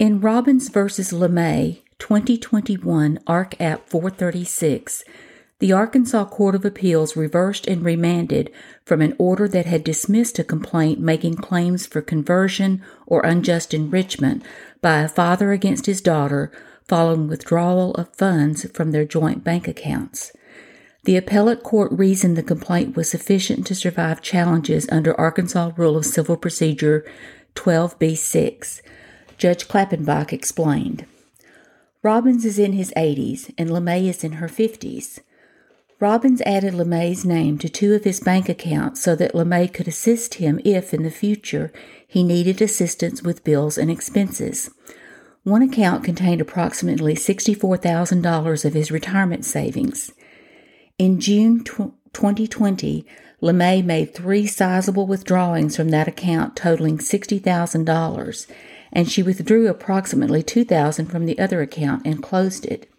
In Robbins v. LeMay, 2021 Ark App 436, the Arkansas Court of Appeals reversed and remanded from an order that had dismissed a complaint making claims for conversion or unjust enrichment by a father against his daughter following withdrawal of funds from their joint bank accounts. The appellate court reasoned the complaint was sufficient to survive challenges under Arkansas Rule of Civil Procedure 12b6. Judge Klappenbach explained. Robbins is in his 80s and LeMay is in her 50s. Robbins added LeMay's name to two of his bank accounts so that LeMay could assist him if, in the future, he needed assistance with bills and expenses. One account contained approximately $64,000 of his retirement savings. In June 2020, LeMay made three sizable withdrawings from that account totaling $60,000, and she withdrew approximately 2,000 from the other account and closed it.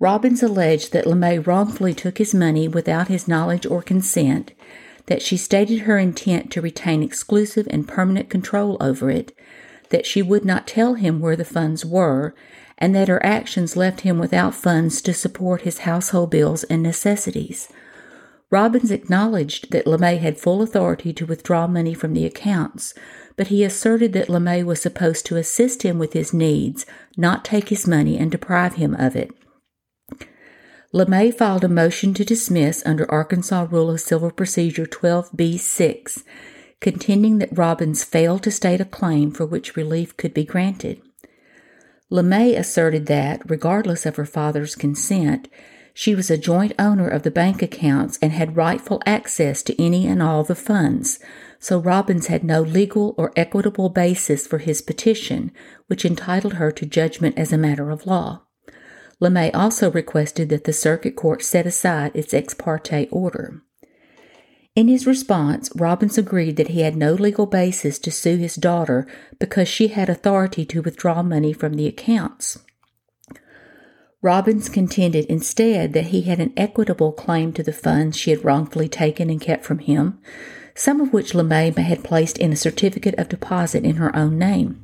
Robbins alleged that LeMay wrongfully took his money without his knowledge or consent, that she stated her intent to retain exclusive and permanent control over it, that she would not tell him where the funds were, and that her actions left him without funds to support his household bills and necessities. Robbins acknowledged that LeMay had full authority to withdraw money from the accounts, but he asserted that LeMay was supposed to assist him with his needs, not take his money and deprive him of it. LeMay filed a motion to dismiss under Arkansas Rule of Civil Procedure 12b6, contending that Robbins failed to state a claim for which relief could be granted. LeMay asserted that, regardless of her father's consent, she was a joint owner of the bank accounts and had rightful access to any and all the funds, so Robbins had no legal or equitable basis for his petition, which entitled her to judgment as a matter of law. LeMay also requested that the circuit court set aside its ex parte order. In his response, Robbins agreed that he had no legal basis to sue his daughter because she had authority to withdraw money from the accounts. Robbins contended instead that he had an equitable claim to the funds she had wrongfully taken and kept from him, some of which LeMay had placed in a certificate of deposit in her own name.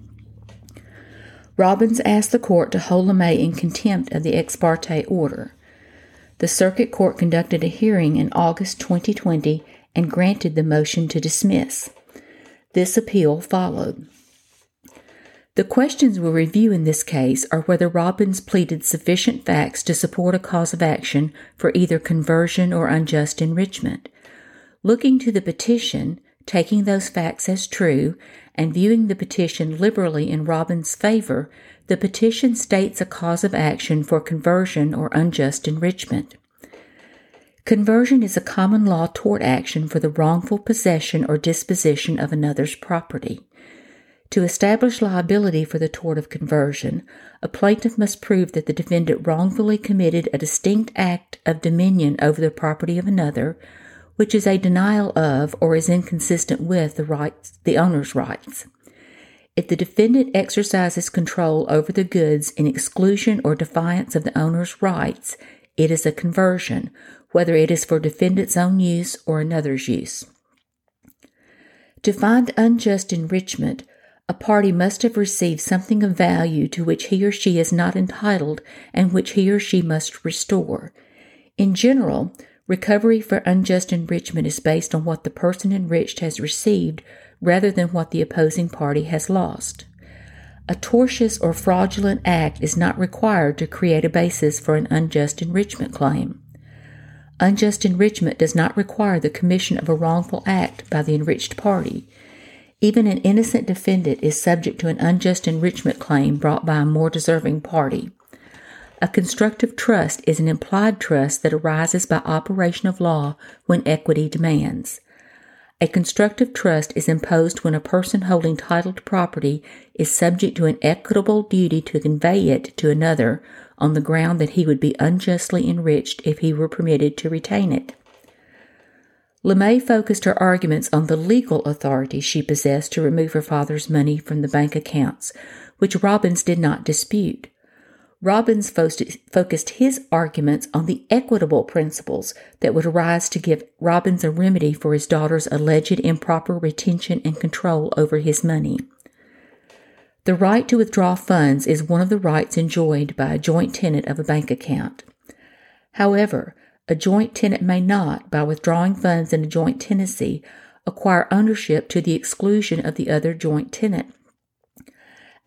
Robbins asked the court to hold LeMay in contempt of the ex parte order. The circuit court conducted a hearing in August 2020 and granted the motion to dismiss. This appeal followed. The questions we'll review in this case are whether Robbins pleaded sufficient facts to support a cause of action for either conversion or unjust enrichment. Looking to the petition, taking those facts as true, and viewing the petition liberally in Robbins' favor, the petition states a cause of action for conversion or unjust enrichment. Conversion is a common law tort action for the wrongful possession or disposition of another's property. To establish liability for the tort of conversion, a plaintiff must prove that the defendant wrongfully committed a distinct act of dominion over the property of another, which is a denial of or is inconsistent with the rights, the owner's rights. If the defendant exercises control over the goods in exclusion or defiance of the owner's rights, it is a conversion, whether it is for defendant's own use or another's use. To find unjust enrichment, a party must have received something of value to which he or she is not entitled and which he or she must restore. In general, Recovery for unjust enrichment is based on what the person enriched has received rather than what the opposing party has lost. A tortious or fraudulent act is not required to create a basis for an unjust enrichment claim. Unjust enrichment does not require the commission of a wrongful act by the enriched party. Even an innocent defendant is subject to an unjust enrichment claim brought by a more deserving party. A constructive trust is an implied trust that arises by operation of law when equity demands. A constructive trust is imposed when a person holding title to property is subject to an equitable duty to convey it to another on the ground that he would be unjustly enriched if he were permitted to retain it. LeMay focused her arguments on the legal authority she possessed to remove her father's money from the bank accounts, which Robbins did not dispute. Robbins focused his arguments on the equitable principles that would arise to give Robbins a remedy for his daughter's alleged improper retention and control over his money. The right to withdraw funds is one of the rights enjoyed by a joint tenant of a bank account. However, a joint tenant may not, by withdrawing funds in a joint tenancy, acquire ownership to the exclusion of the other joint tenant.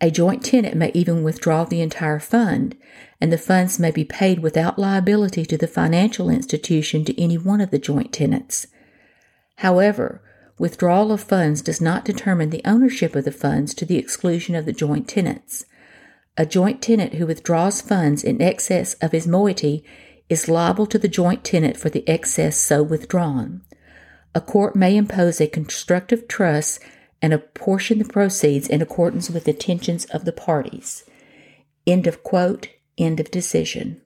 A joint tenant may even withdraw the entire fund, and the funds may be paid without liability to the financial institution to any one of the joint tenants. However, withdrawal of funds does not determine the ownership of the funds to the exclusion of the joint tenants. A joint tenant who withdraws funds in excess of his moiety is liable to the joint tenant for the excess so withdrawn. A court may impose a constructive trust and apportion the proceeds in accordance with the intentions of the parties. End of quote, end of decision.